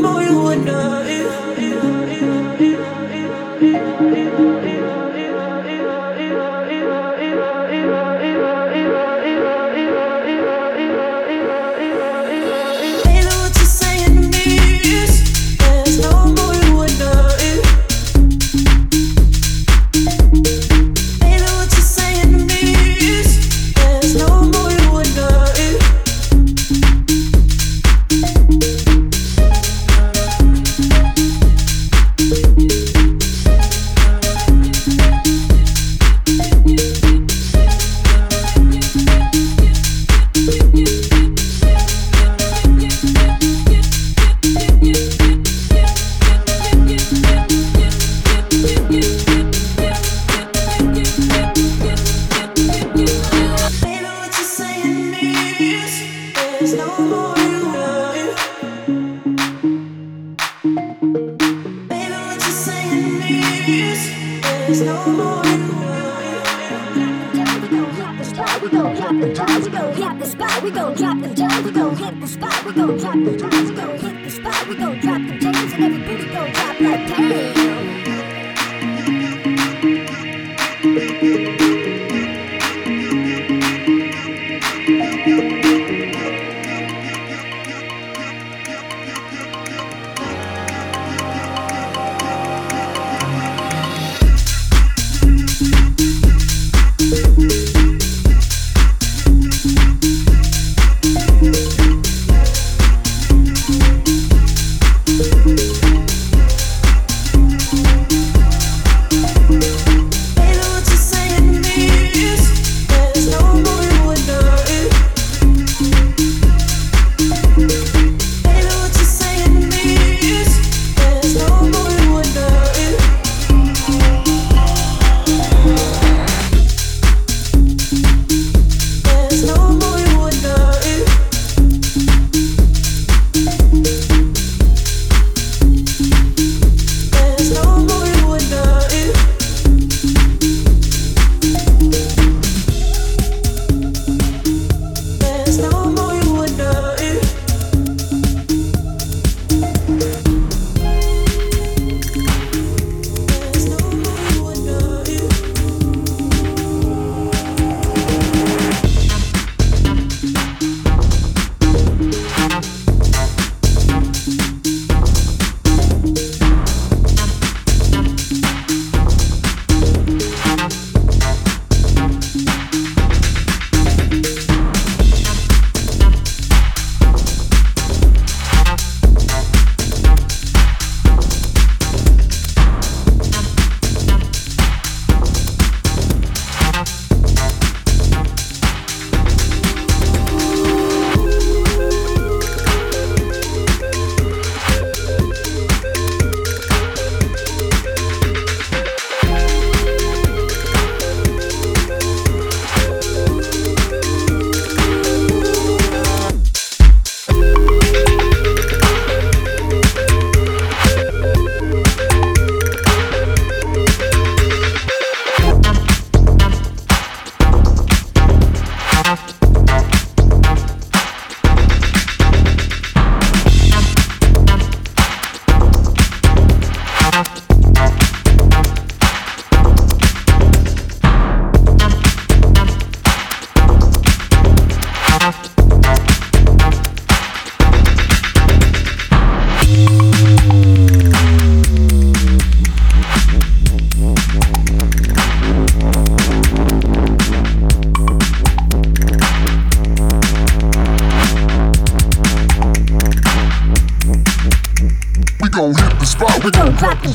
I'm all you want now.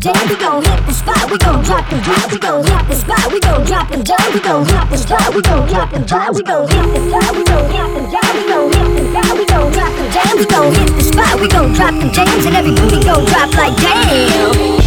down, we gon' hit the spot, we gon' drop the drop. we gon' hit the spot, we gon' drop the down, we gon' hit the spot, we gon' drop the drop. we gon' hit the spot, we gon' hit the down, we gon' hit the spot. we gon' drop the down, we gon' hit the spot, we gon' drop the jams, and every booty gon' drop like damn.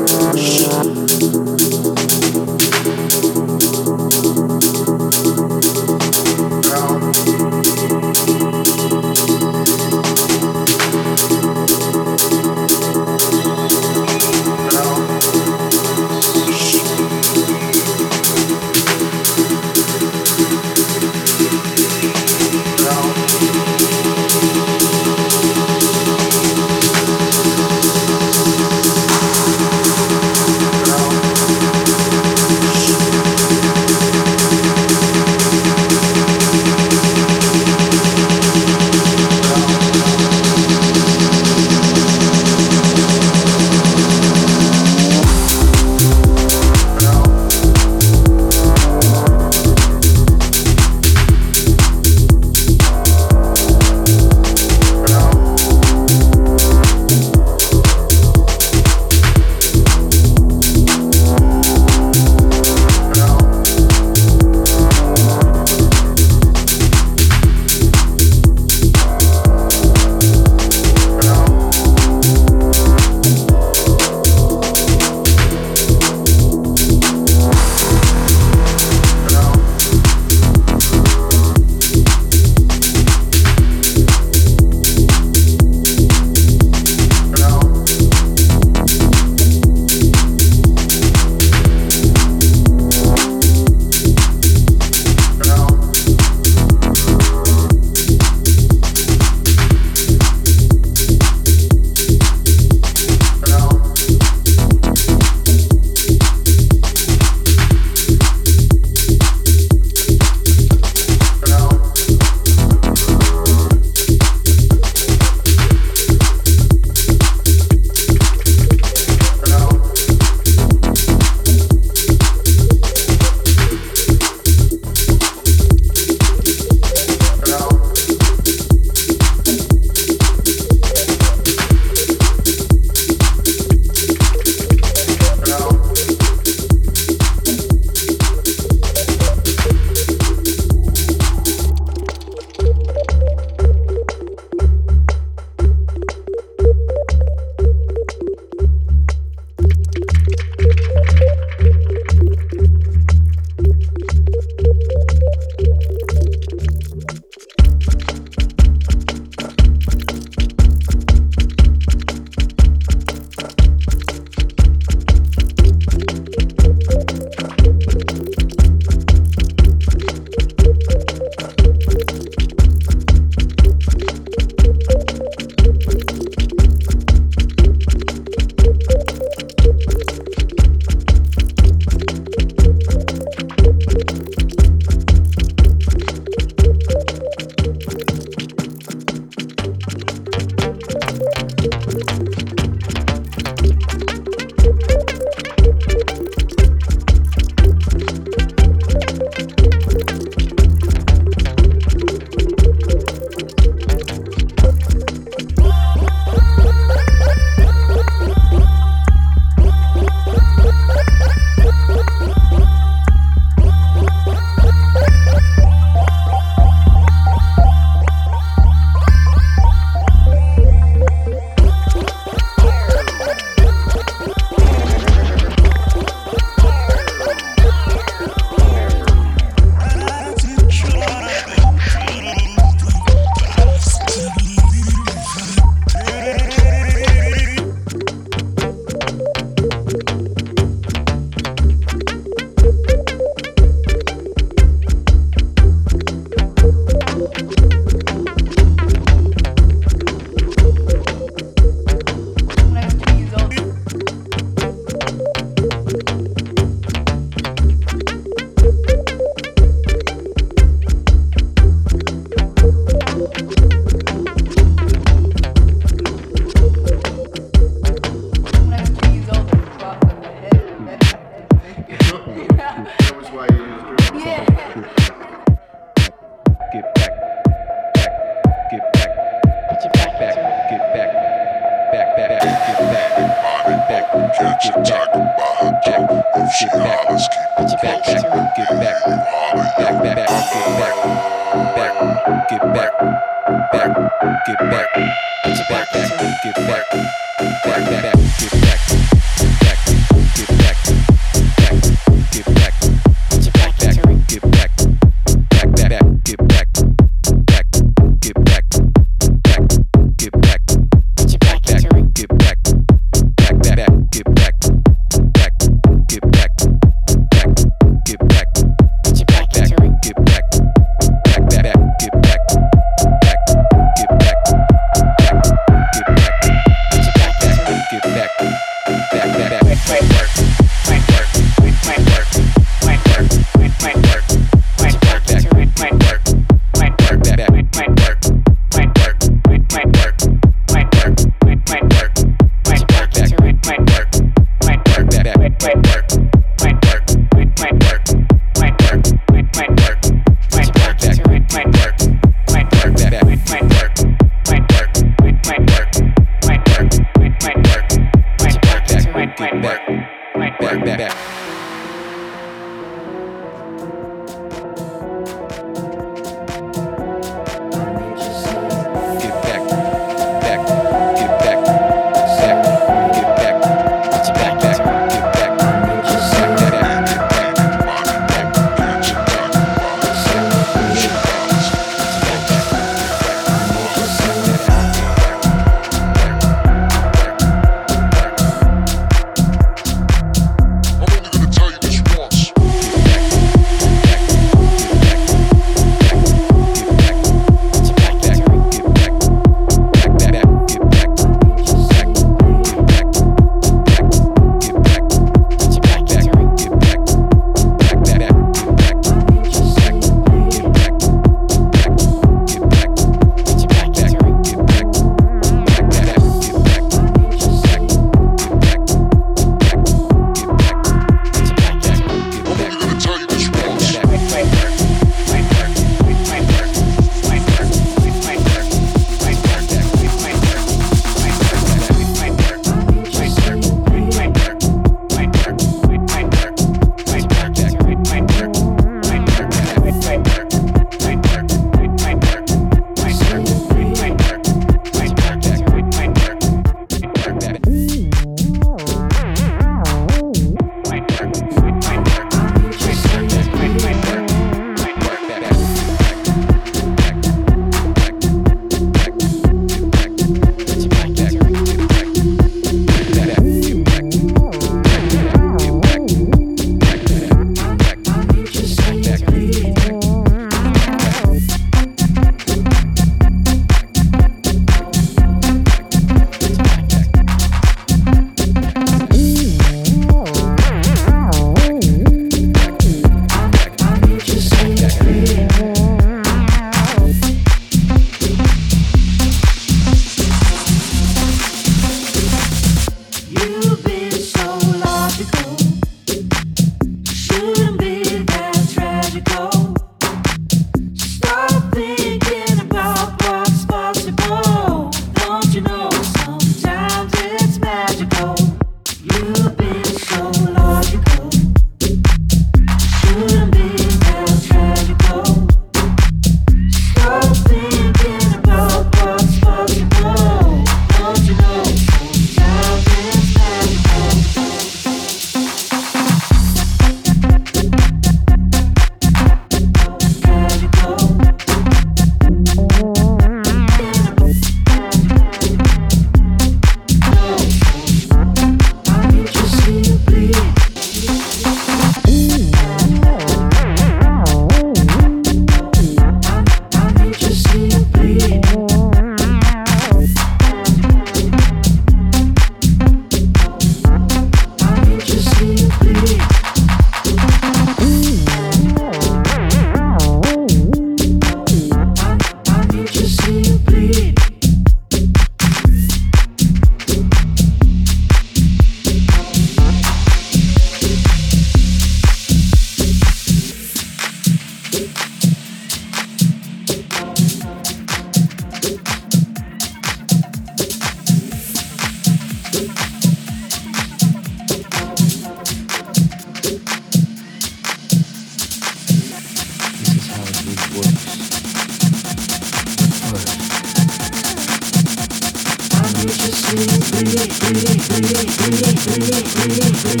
If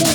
you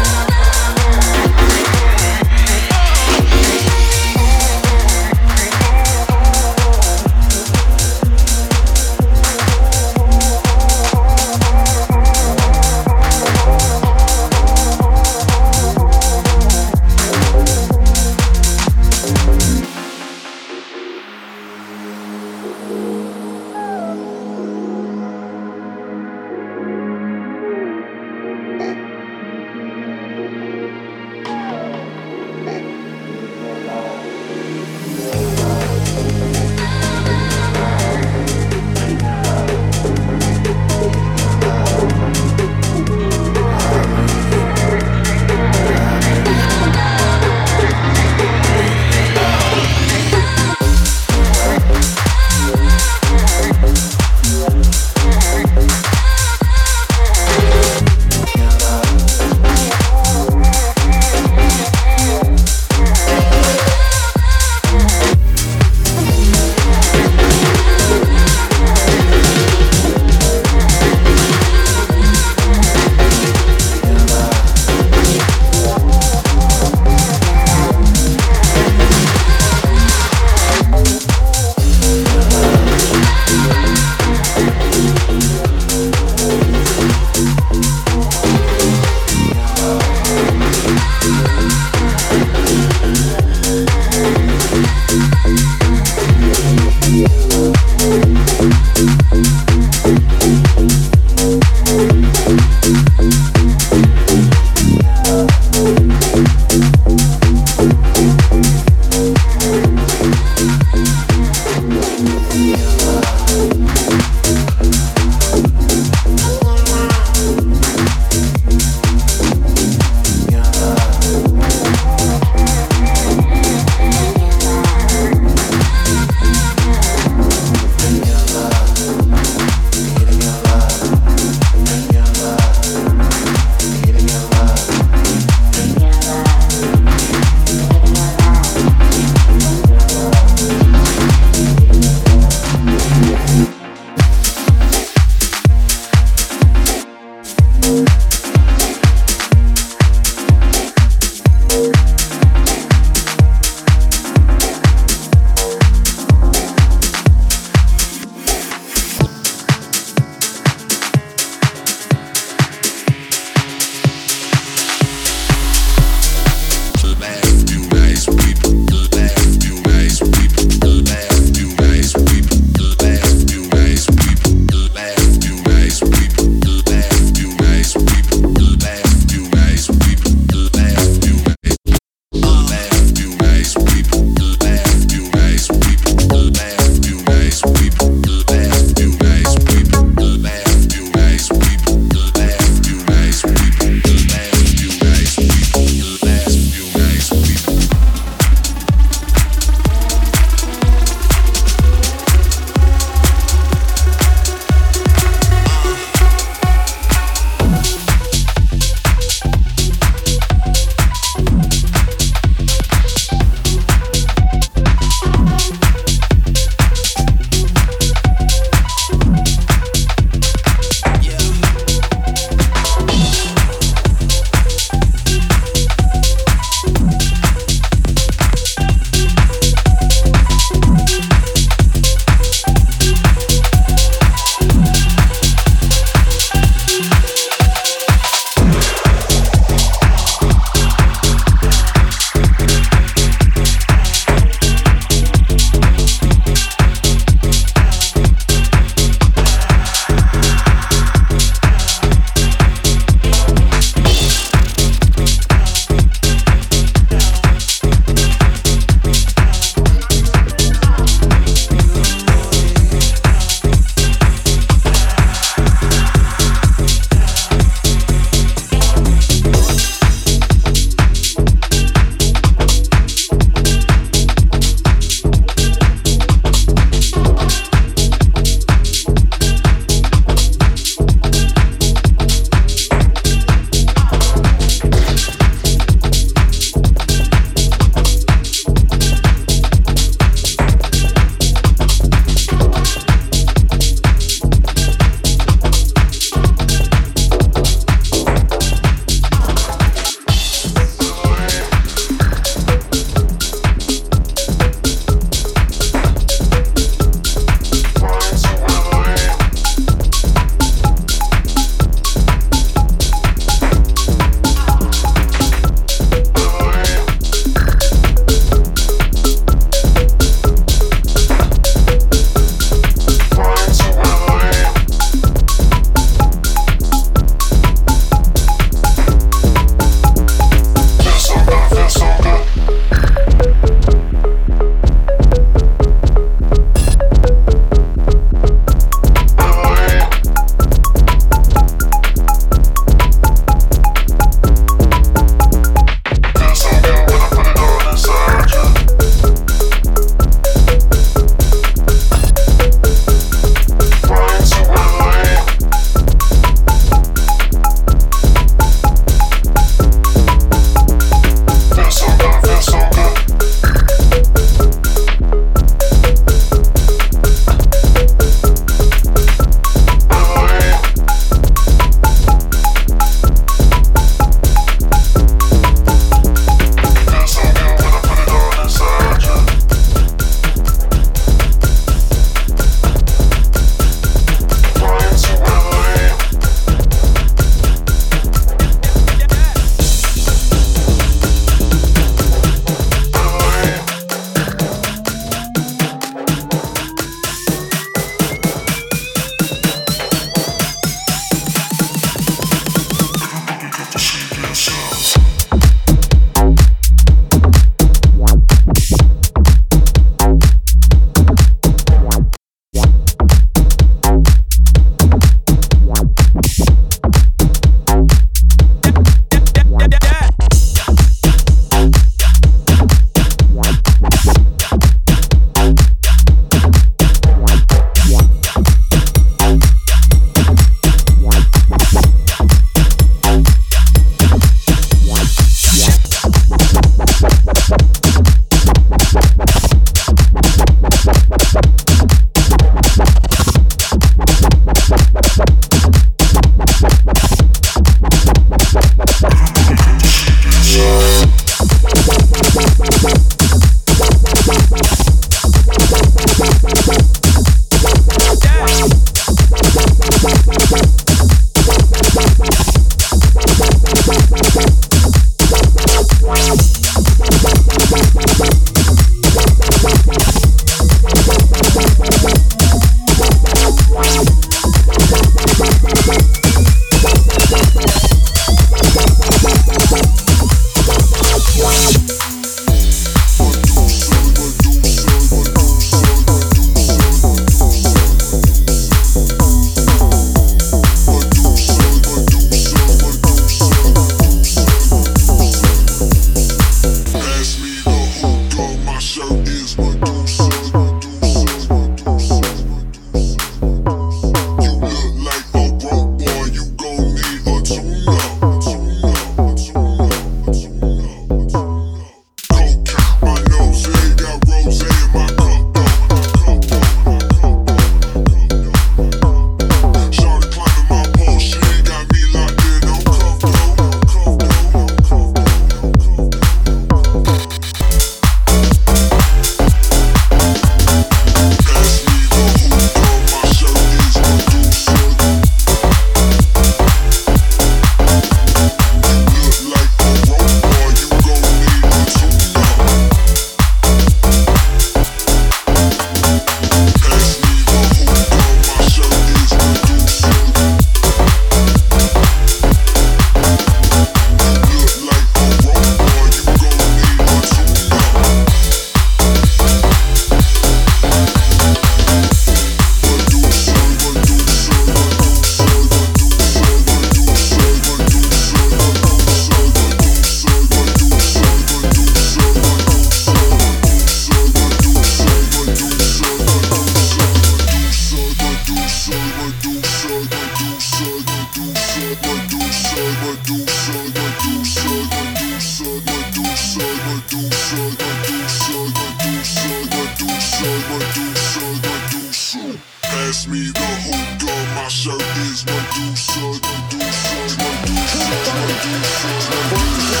Medusa, Medusa. Pass me the hookah, my shirt is Medusa, Medusa, Medusa, Medusa, Medusa.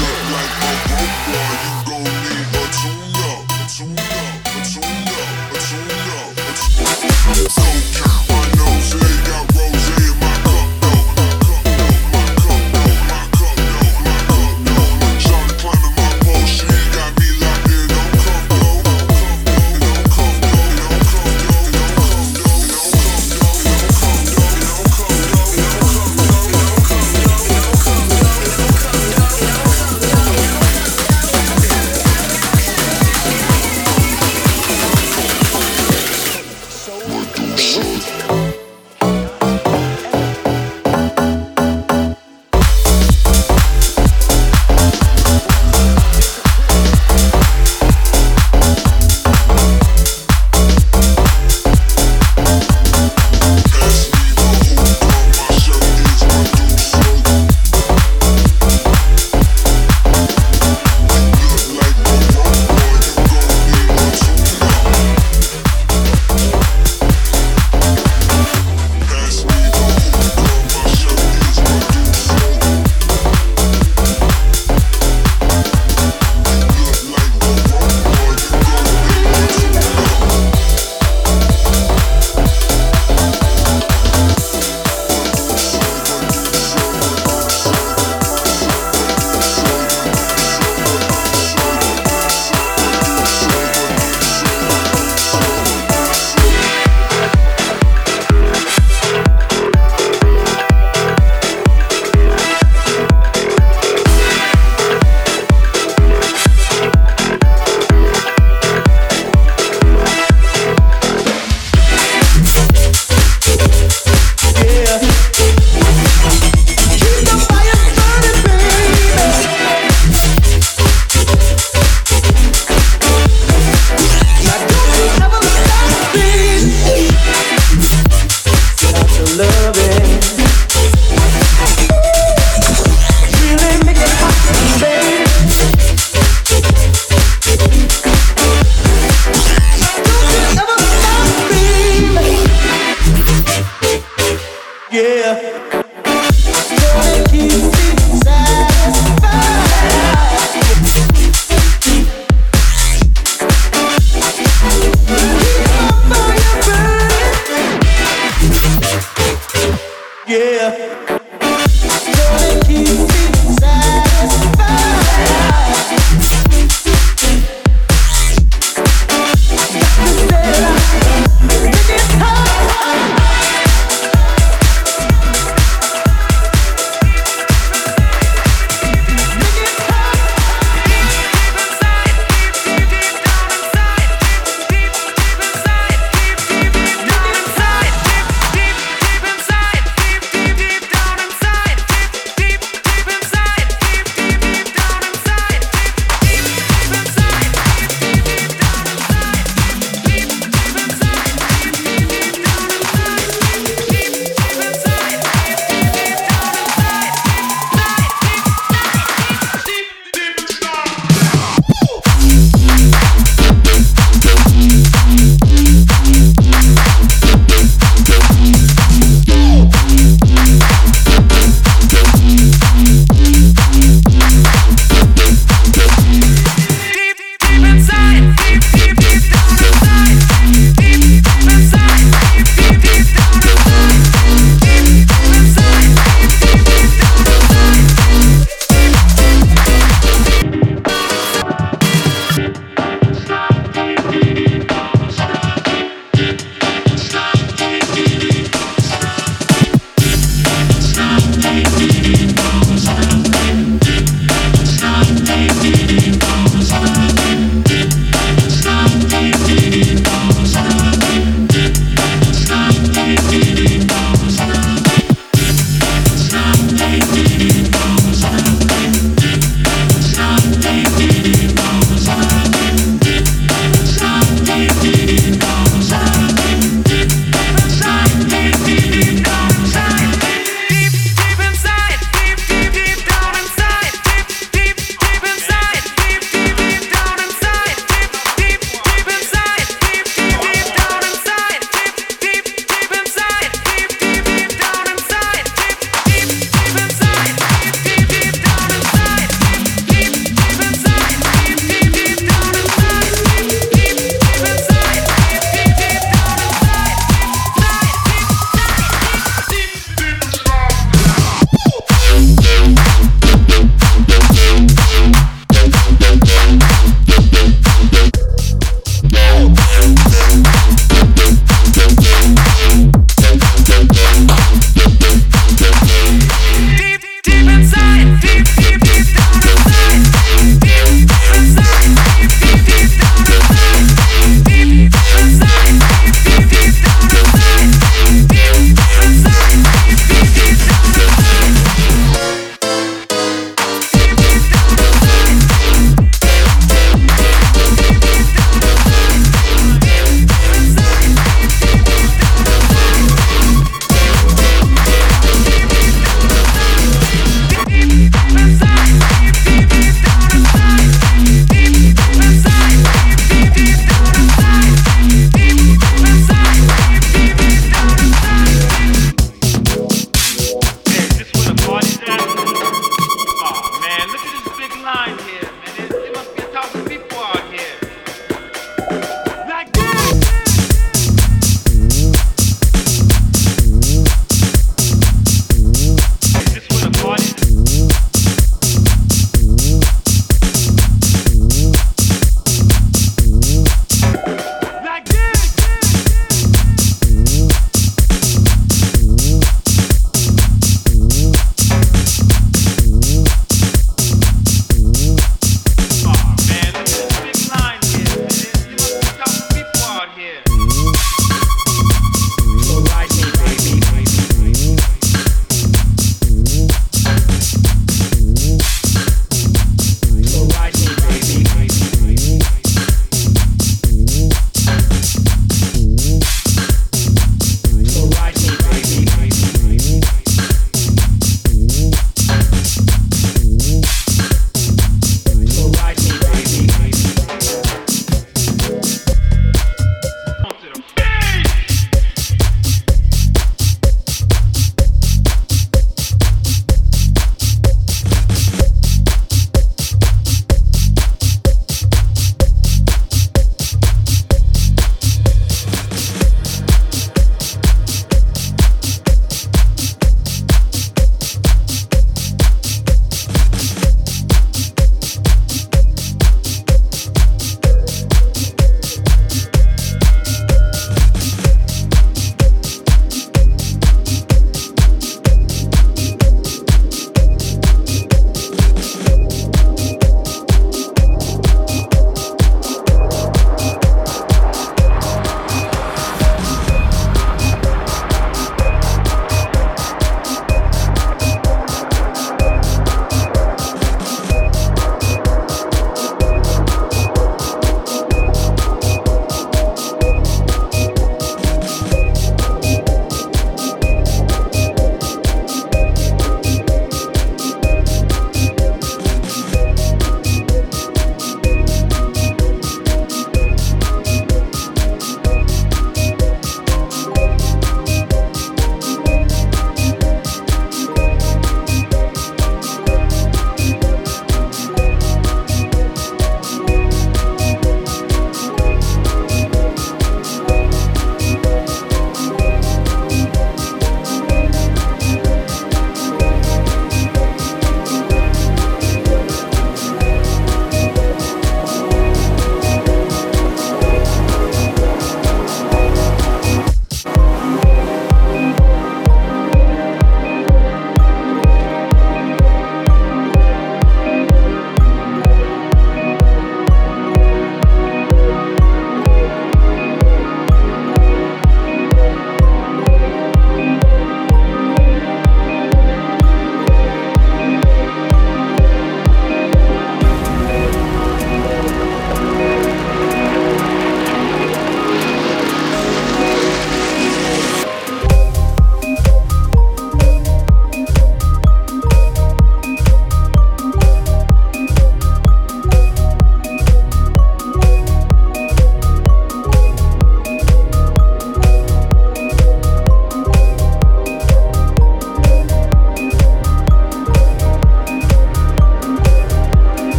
Look like a broke one, you go.